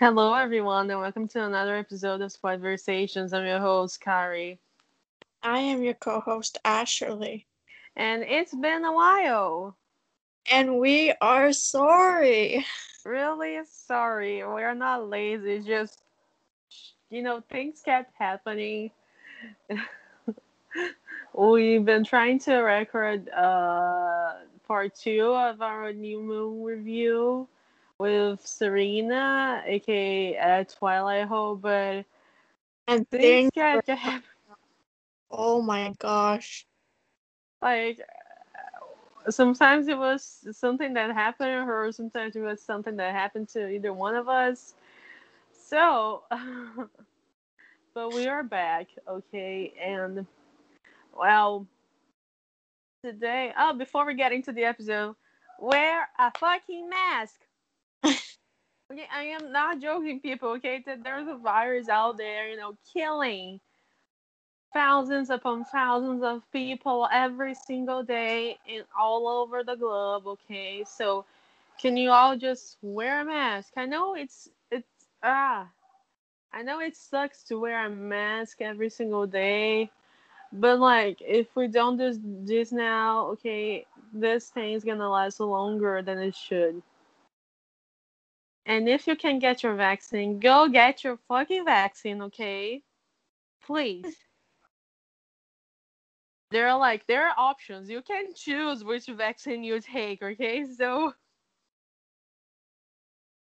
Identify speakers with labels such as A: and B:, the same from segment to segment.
A: Hello, everyone, and welcome to another episode of Twiversations. I'm your host, Kari.
B: I am your co host, Ashley.
A: And it's been a while.
B: And we are sorry.
A: Really sorry. We're not lazy, just, you know, things kept happening. We've been trying to record uh, part two of our new moon review with Serena, aka uh, Twilight Hope, but
B: And
A: things
B: things.
A: kept happening.
B: Oh my gosh.
A: like uh, sometimes it was something that happened to her sometimes it was something that happened to either one of us so but we are back okay and well today oh before we get into the episode wear a fucking mask okay i am not joking people okay? That there's a virus out there you know killing thousands upon thousands of people every single day and all over the globe okay? So can you all just wear a mask? I know it's it's ah i know it sucks to wear a mask every single day but like if we don't do this now okay this thing's gonna last longer than it should and if you can get your vaccine go get your fucking vaccine okay please there are like there are options. You can choose which vaccine you take, okay? So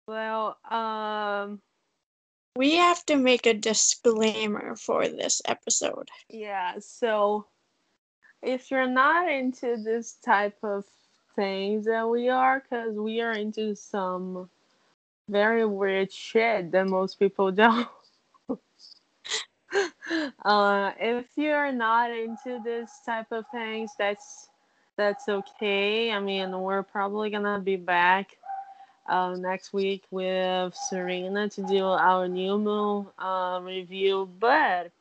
A: well, um
B: We have to make a disclaimer for this episode.
A: yeah, so if you're not into this type of things that we are cuz we are into some very weird shit that most people don't uh, if you're not into this type of things, that's that's okay. I mean, we're probably gonna be back uh, next week with Serena to do our new moon uh, review. But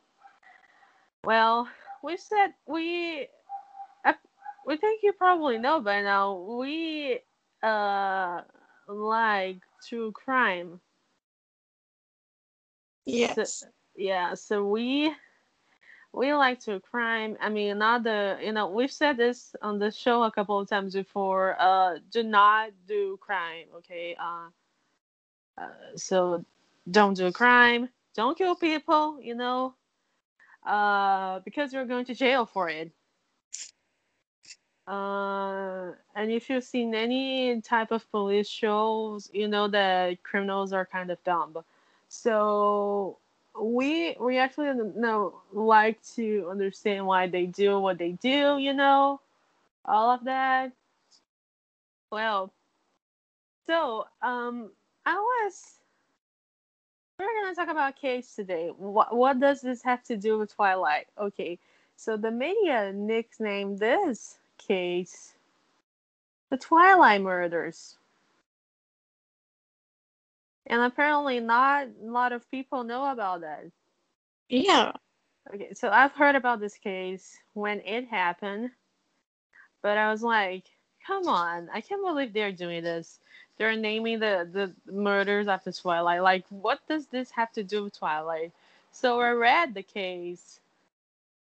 A: well, we said we, I, we think you probably know by now. We uh like true crime.
B: Yes.
A: yeah so we we like true crime. I mean not the you know we've said this on the show a couple of times before uh do not do crime okay? Uh, uh so don't do crime. Don't kill people you know? Uh because you're going to jail for it uh and if you've seen any type of police shows you know that criminals are kind of dumb. So we we actually know like to understand why they do what they do you know all of that. Well so um i was we're gonna talk about case today. What what does this have to do with twilight? Okay so the media nicknamed this case the twilight murders and apparently not a lot of people know about that
B: Yeah.
A: Okay, so I've heard about this case when it happened, but I was like, come on, I can't believe they're doing this. They're naming the, the murders after Twilight. Like, what does this have to do with Twilight? So I read the case,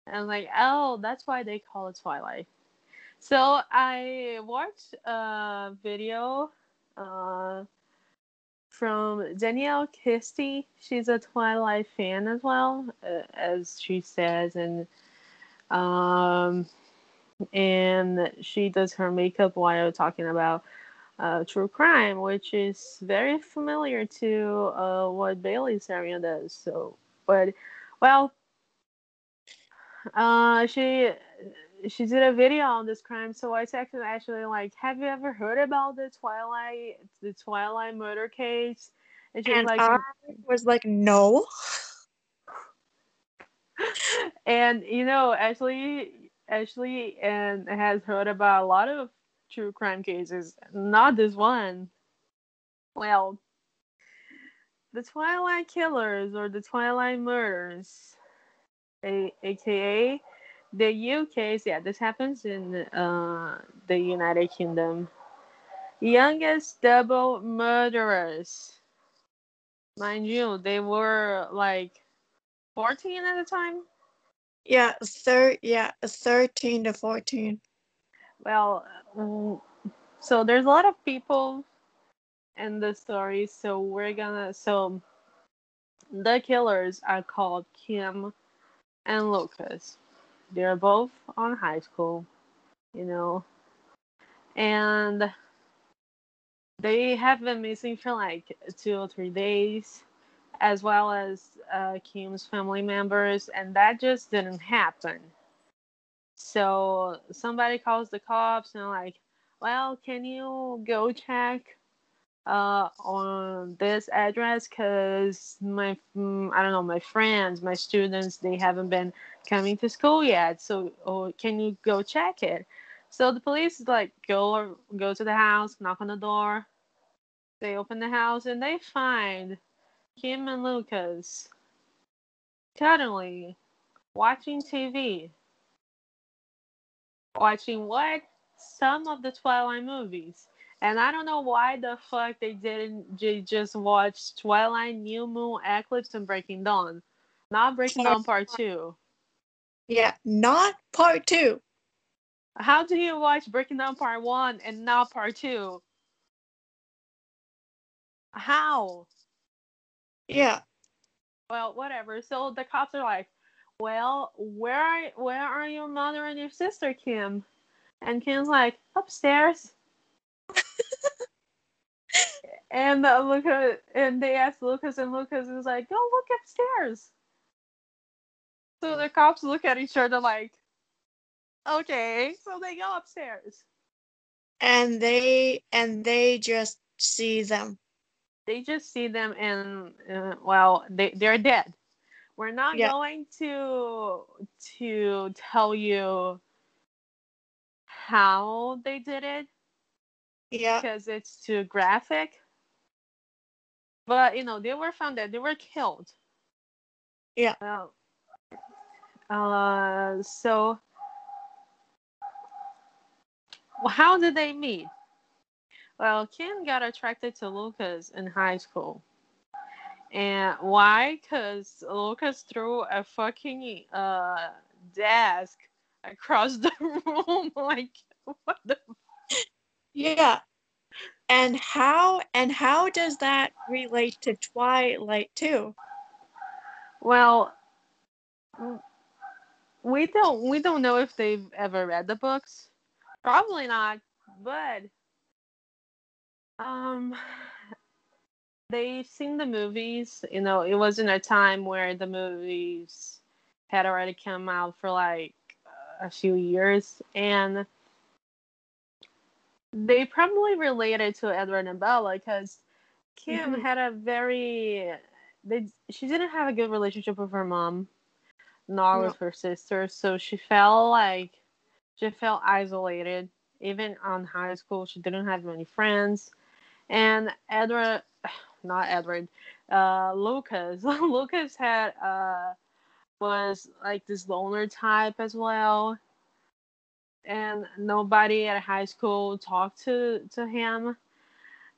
A: and I'm like, oh, that's why they call it Twilight. So I watched a video uh, from Danielle Kirsty. She's a Twilight fan as well, uh, as she says, and um, and she does her makeup while talking about uh, true crime, which is very familiar to uh, what Bailey Sarian does. So, but well, uh, she she did a video on this crime. So I texted actually like, "Have you ever heard about the Twilight the Twilight murder case?" And she
B: And
A: like,
B: I was like, no.
A: and you know, Ashley, Ashley, and has heard about a lot of true crime cases, not this one. Well, the Twilight Killers or the Twilight Murders, a- aka the UK. Yeah, this happens in uh, the United Kingdom. Youngest double murderers. Mind you, they were like 14 at the time.
B: Yeah, thir yeah, 13 to 14.
A: Well, mm, so there's a lot of people in the story, so we're gonna so the killers are called Kim and Lucas. They're both on high school, you know, and they have been missing for like two or three days, as well as uh, Kim's family members, and that just didn't happen. So somebody calls the cops and like, well, can you go check uh, on this address? Cause my mm, I don't know my friends, my students, they haven't been coming to school yet. So oh, can you go check it? So the police like go or go to the house, knock on the door. They open the house and they find Kim and Lucas cuddling, watching TV. Watching what? Some of the Twilight movies. And I don't know why the fuck they didn't j- just watch Twilight, New Moon, Eclipse, and Breaking Dawn. Not Breaking Dawn Part 2.
B: Yeah, not part two.
A: How do you watch Breaking Dawn Part 1 and not Part 2? How?
B: Yeah,
A: Well, whatever. So the cops are like, "Well, where are where are your mother and your sister, Kim?" And Kim's like, "Upstairs." And uh, Lucas and they ask Lucas, and Lucas is like, "Go look upstairs." So the cops look at each other like, "Okay." So they go upstairs.
B: and they and they just see them.
A: They just see them, and uh, well, they they're dead. We're not
B: Yeah.
A: going to to tell you how they did it
B: Yeah,
A: because it's too graphic. But you know, they were found dead. They were killed.
B: Yeah.
A: Well, uh, so how did they meet? Well, Kim got attracted to Lucas in high school. And why? Because Lucas threw a fucking uh, desk across the room. like, what the
B: yeah. And how and how does that relate to Twilight too?
A: Well, we don't we don't know if they've ever read the books. Probably not, but um they've seen the movies. You know, it wasn't a time where the movies had already come out for like a few years and they probably related to Edward and Bella because Kim
B: Mhm.
A: had a very they she didn't have a good relationship with her mom nor
B: No.
A: with her sister so she felt like she felt isolated even on high school she didn't have many friends and Edward not Edward uh Lucas Lucas had uh was like this loner type as well and nobody at high school talked to to him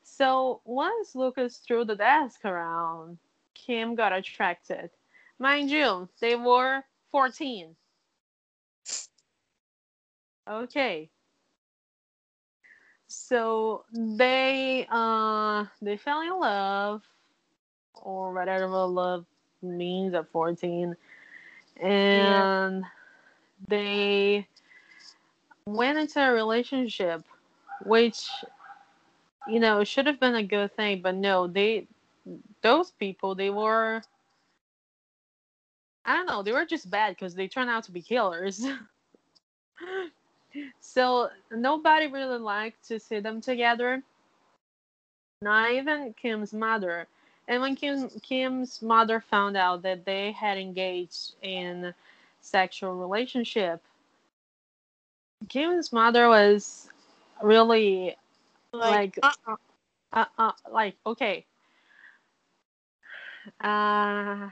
A: so once Lucas threw the desk around, Kim got attracted. Mind you, they were 14. Okay. So they uh they fell in love or whatever love means at 14 and they went into a relationship which you know should have been a good thing but no they those people they were i don't know they were just bad because they turned out to be killers. So nobody really liked to see them together. Not even kim's mother. And when Kim, kim's mother found out that they had engaged in sexual relationship kim's mother was really
B: Like,
A: Like-
B: uh-uh.
A: uh, uh like okay uh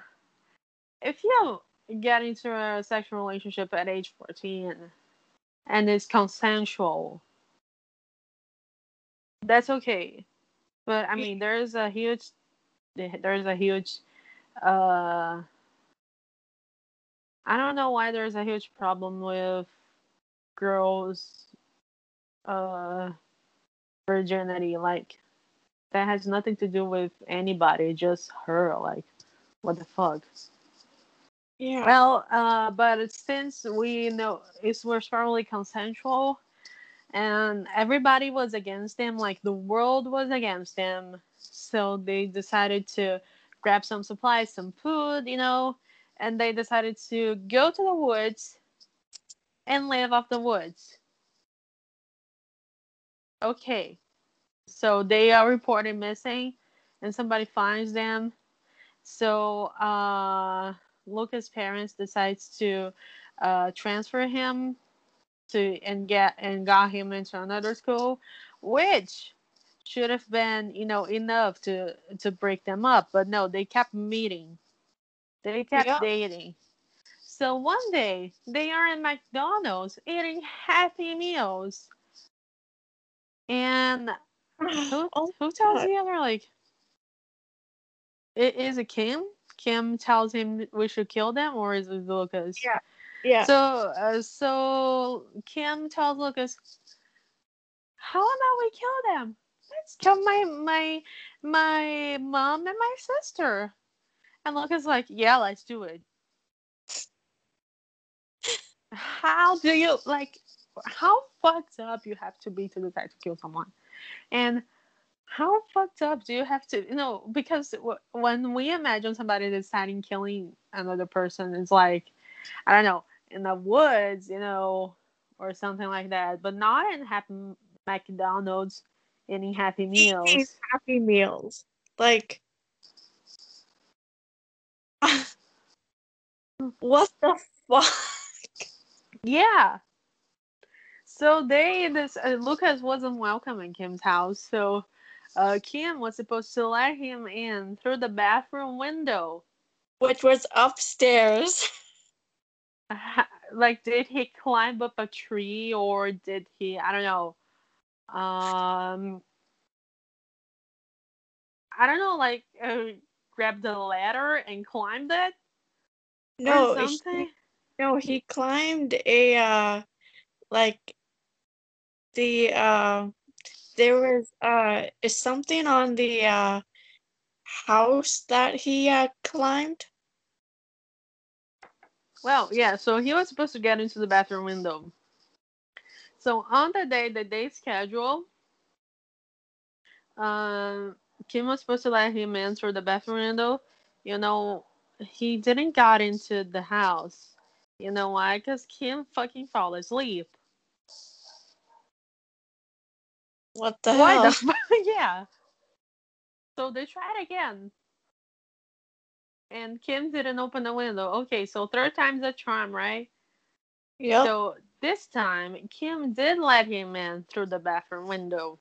A: if you get into a sexual relationship at age 14 and it's consensual that's okay but i mean there's a huge there's a huge uh I don't know why there's a huge problem with girls uh virginity like that has nothing to do with anybody just her like what the fuck
B: Yeah.
A: well uh but since we know it was probably consensual and everybody was against him like the world was against him so they decided to grab some supplies some food you know and they decided to go to the woods and live off the woods. Okay so they are reported missing and somebody finds them. So uh lucas parents decides to uh transfer him to and get and got him into another school which should have been you know enough to to break them up. But no they kept meeting. They kept
B: Yeah.
A: dating so one day they are in mcdonald's eating happy meals and who,
B: Oh,
A: who tells
B: God.
A: the other like it is a kim kim tells him we should kill them or is it lucas
B: Yeah. yeah.
A: so uh, so kim tells lucas how about we kill them let's kill my my my mom and my sister and lucas like yeah let's do it how do you like how fucked up you have to be to decide to kill someone and how fucked up do you have to you know because w- when we imagine somebody deciding killing another person it's like i don't know in the woods you know or something like that but not in happy mcdonald's eating happy meals
B: happy meals. Like what the fuck?
A: Yeah. So they this uh, Lucas wasn't welcome in Kim's house, so uh, Kim was supposed to let him in through the bathroom window.
B: Which was upstairs.
A: Like, did he climb up a tree or did he? I don't know. Um, I don't know. Like, uh, grab the ladder and climbed it
B: No, he-
A: something.
B: No, he climbed a uh like the uh there was uh is something on the uh house that he uh climbed.
A: Well, yeah, so he was supposed to get into the bathroom window. So on the day, the day schedule, um, Kim was supposed to let him in through the bathroom window. You know, he didn't got into the house. You know why? Because Kim fucking fell asleep.
B: What the
A: why
B: hell?
A: the fuck? yeah. So they tried again. And Kim didn't open the window. Okay, so third time's a charm, right?
B: Yeah.
A: So this time, Kim did let him in through the bathroom window.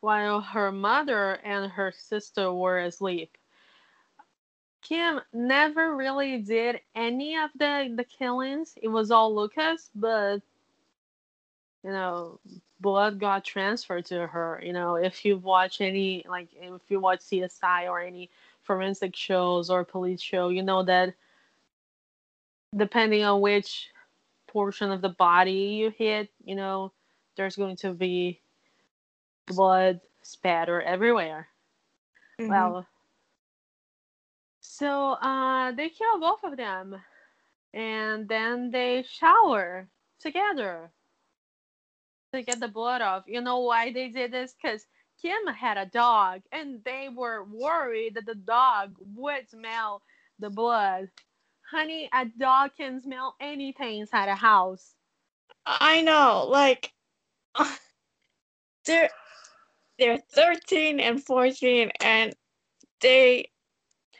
A: While her mother and her sister were asleep. Kim never really did any of the, the killings. It was all Lucas, but you know, blood got transferred to her. You know, if you watch any like if you watch CSI or any forensic shows or police show, you know that depending on which portion of the body you hit, you know, there's going to be blood spatter everywhere.
B: Mhm.
A: Well, so uh, they kill both of them, and then they shower together to get the blood off. You know why they did this? Because Kim had a dog, and they were worried that the dog would smell the blood. Honey, a dog can smell anything inside a house.
B: I know, like they're they're 13 and 14 and they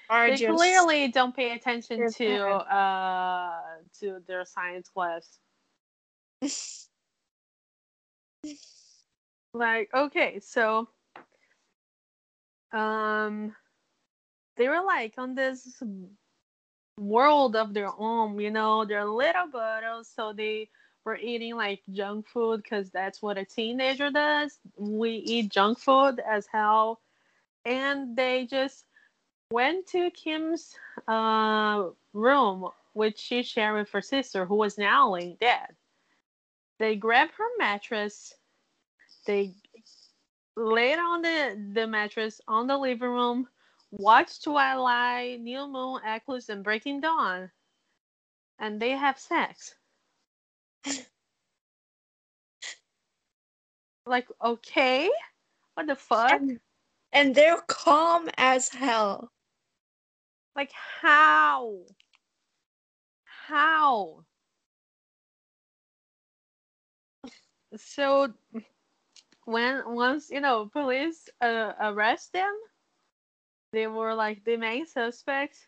B: are
A: They
B: just
A: clearly don't pay attention to uh to their science class. like okay so um they were like on this world of their own you know they're little bottles so they were eating like junk food because that's what a teenager does we eat junk food as hell and they just went to Kim's uh, room, which she shared with her sister, who was now laying dead. They grabbed her mattress. They laid on the, the mattress on the living room, watched Twilight, New Moon, Eclipse, and Breaking Dawn, and they have sex. like, okay, what the fuck?
B: And, and they're calm as hell.
A: Like, how? How? So, when once you know police uh, arrest them, they were like the main suspects,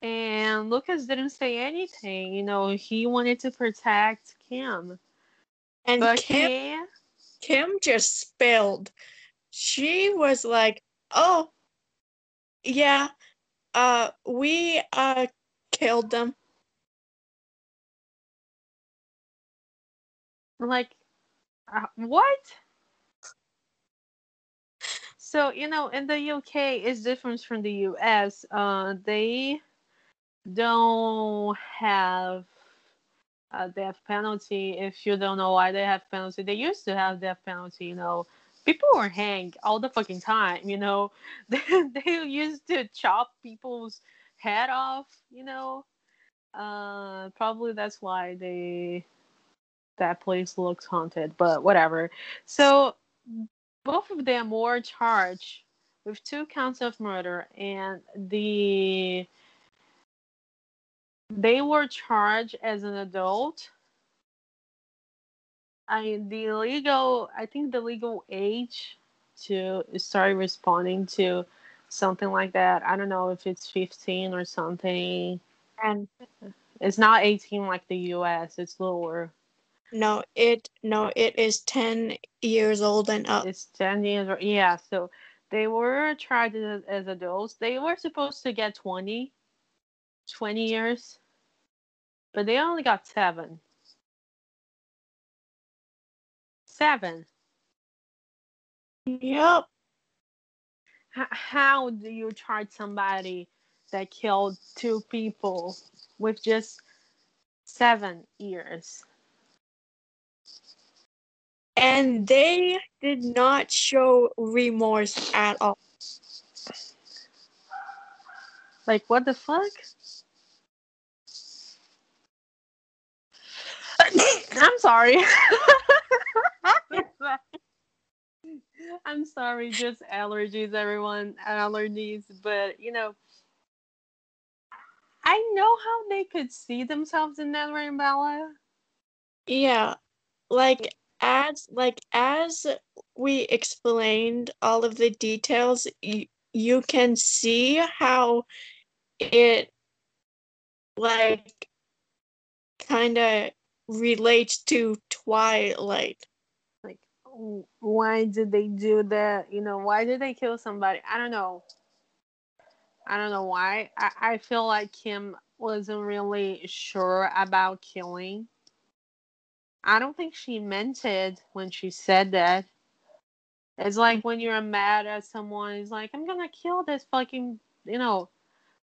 A: and Lucas didn't say anything. You know, he wanted to protect Kim,
B: And
A: but
B: Kim,
A: he,
B: Kim just spilled. She was like, "Oh, yeah, uh, we uh killed them."
A: like, uh, what? So you know, in the UK, it's different from the US. Uh, they don't have a death penalty. If you don't know why they have penalty, they used to have death penalty. You know, people were hanged all the fucking time. You know, they, they used to chop people's head off. You know, uh, probably that's why they that place looks haunted. But whatever. So both of them were charged with two counts of murder, and the they were charged as an adult. I the legal I think the legal age to start responding to something like that. I don't know if it's 15 or something.
B: And
A: It's not 18 like the US, it's lower.
B: no, it no, it is ten years old and up.
A: It's 10 years or yeah, so they were charged as, as adults. They were supposed to get 20 20 years. But they only got 7. 7.
B: Yep.
A: H- how do you charge somebody that killed two people with just seven years?
B: And they did not show remorse at all.
A: Like, what the fuck? I'm sorry. I'm sorry, just allergies, everyone. Allergies, but you know, I know how they could see themselves in and Bella.
B: Yeah, like as like as we explained all of the details, you, you can see how it like kind of relates to Twilight.
A: Like, why did they do that? You know, why did they kill somebody? I don't know. I don't know why. I, I feel like Kim wasn't really sure about killing. I don't think she meant it when she said that. It's like when you're mad at someone, it's like, I'm gonna kill this fucking, you know,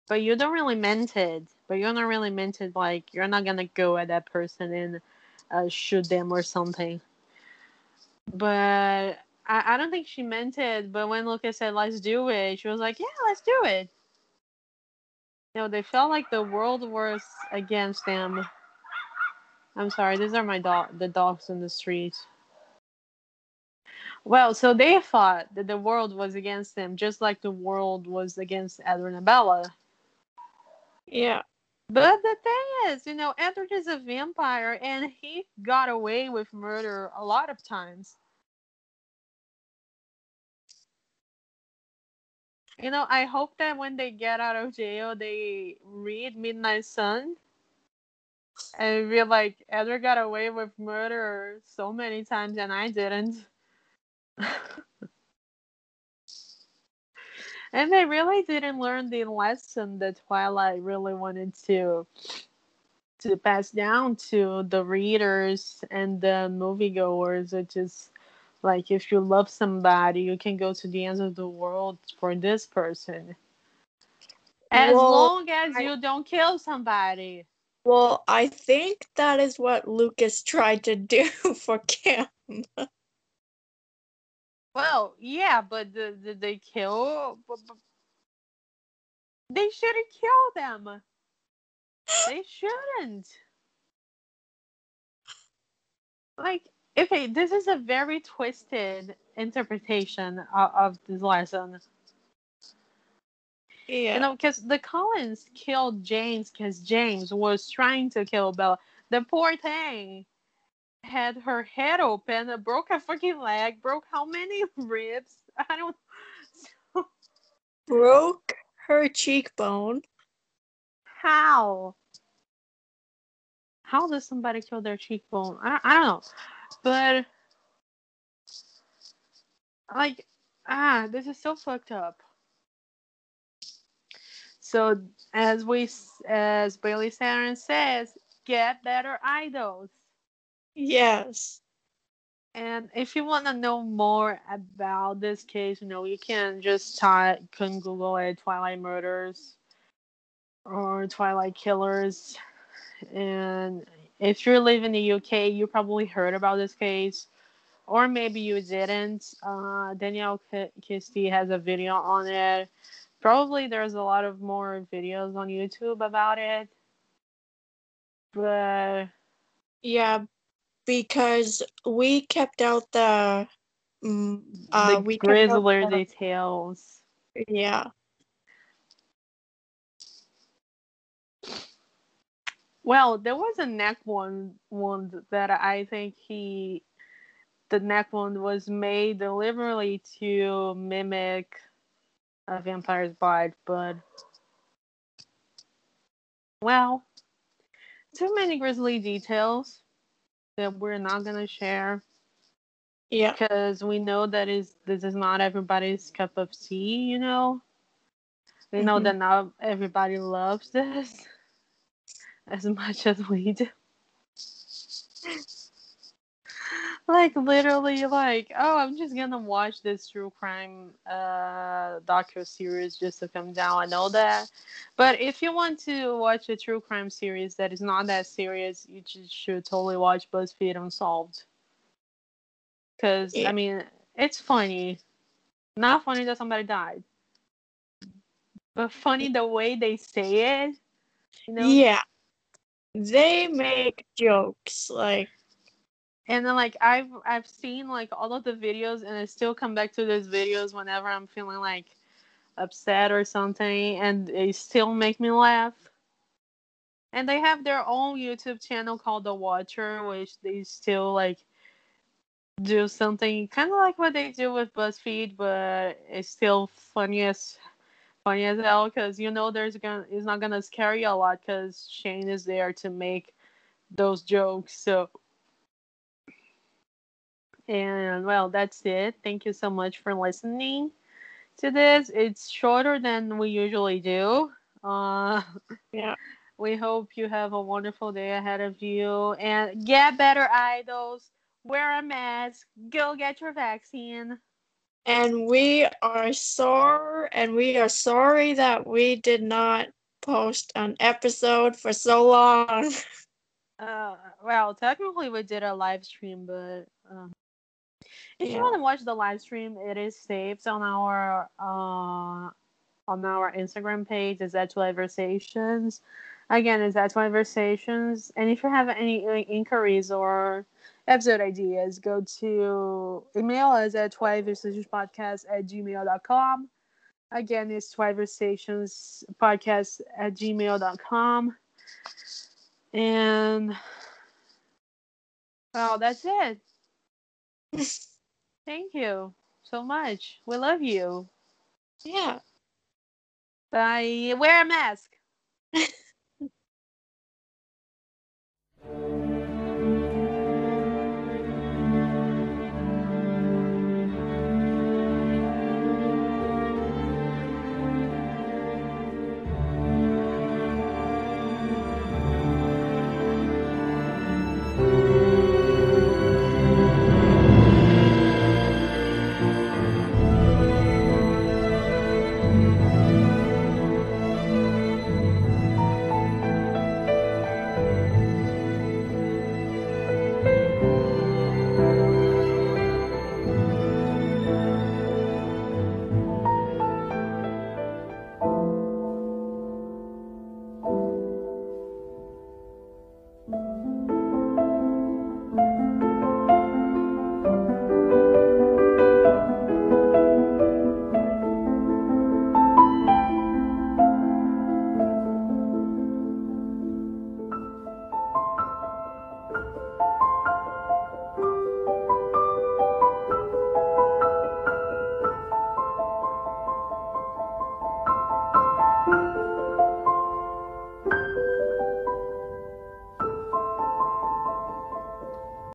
A: but you don't really meant it. But you're not really meant it, like, you're not gonna go at that person and uh, shoot them or something. But I, I don't think she meant it. But when Lucas said, let's do it, she was like, yeah, let's do it. You know, they felt like the world was against them. I'm sorry, these are my dog, the dogs in the street. Well, so they thought that the world was against them, just like the world was against Edward and Bella.
B: Yeah.
A: But the thing is, you know, Edward is a vampire and he got away with murder a lot of times. You know, I hope that when they get out of jail, they read Midnight Sun and feel like Edward got away with murder so many times and I didn't. and they really didn't learn the lesson that Twilight really wanted to to pass down to the readers and the moviegoers, which is Like if you love somebody, you can go to the ends of the world for this person. As
B: Well,
A: long as
B: I-
A: you don't kill somebody.
B: Well, I think that is what Lucas tried to do for Kim.
A: Well, yeah, but did, did they kill? They shouldn't kill them. They shouldn't. Like, okay, this is a very twisted interpretation of, of this lesson.
B: Yeah.
A: You know, because the Cullens killed James because James was trying to kill Bella. The poor thing had her head open, broke a fucking leg, broke how many ribs? I don't. So,
B: Broke her cheekbone.
A: how? How does somebody kill their cheekbone? I, I don't know. But, like, ah, this is so fucked up. So, as we, as Bailey Sarian says, get better idols.
B: Yes.
A: And if you want to know more about this case, you know, you can just type, can Google it, Twilight Murders or Twilight Killers. And if you live in the UK, you probably heard about this case, or maybe you didn't. Uh, Danielle K- Kirsty has a video on it. Probably there's a lot of more videos on YouTube about it. But
B: Yeah, because we kept out the mm, uh
A: the
B: we kept out
A: grislier
B: the-
A: details.
B: yeah.
A: Well, there was a neck wound wound that I think he the neck wound was made deliberately to mimic a vampire's bite, but well, too many grisly details that we're not gonna share
B: Yeah.
A: because we know that is this is not everybody's cup of tea, you know. We know
B: Mhm.
A: that not everybody loves this as much as we do. Like literally like oh i'm just gonna watch this true crime uh docu series just to come down. I know that. But if you want to watch a true crime series that is not that serious you just should totally watch buzzfeed unsolved. Because
B: Yeah.
A: i mean it's funny. Not funny that somebody died. But funny the way they say it you know?
B: Yeah. They make jokes like
A: And then like I've I've seen like all of the videos and I still come back to those videos whenever I'm feeling like upset or something and they still make me laugh. And they have their own YouTube channel called The Watcher, which they still like do something kind of like what they do with BuzzFeed, but it's still funny as funny as hell because you know there's gonna it's not gonna scare you a lot because Shane is there to make those jokes. So and well, that's it. Thank you so much for listening to this. It's shorter than we usually do. Uh,
B: yeah.
A: we hope you have a wonderful day ahead of you and get better idols. Wear a mask. Go get your vaccine.
B: And we are sorry and we are sorry that we did not post an episode for so long.
A: Uh, well, technically we did a live stream, but if you want to watch the live stream, it is saved on our uh on our Instagram page. It's at Twiversations. Again, it's at Twiversations. And if you have any inquiries or episode ideas, go to email us at twiversationspodcast at gmail.com. Again, it's twiversationspodcast at gmail.com. And well, that's it. Thank you so much. We love you.
B: Yeah.
A: I wear a mask.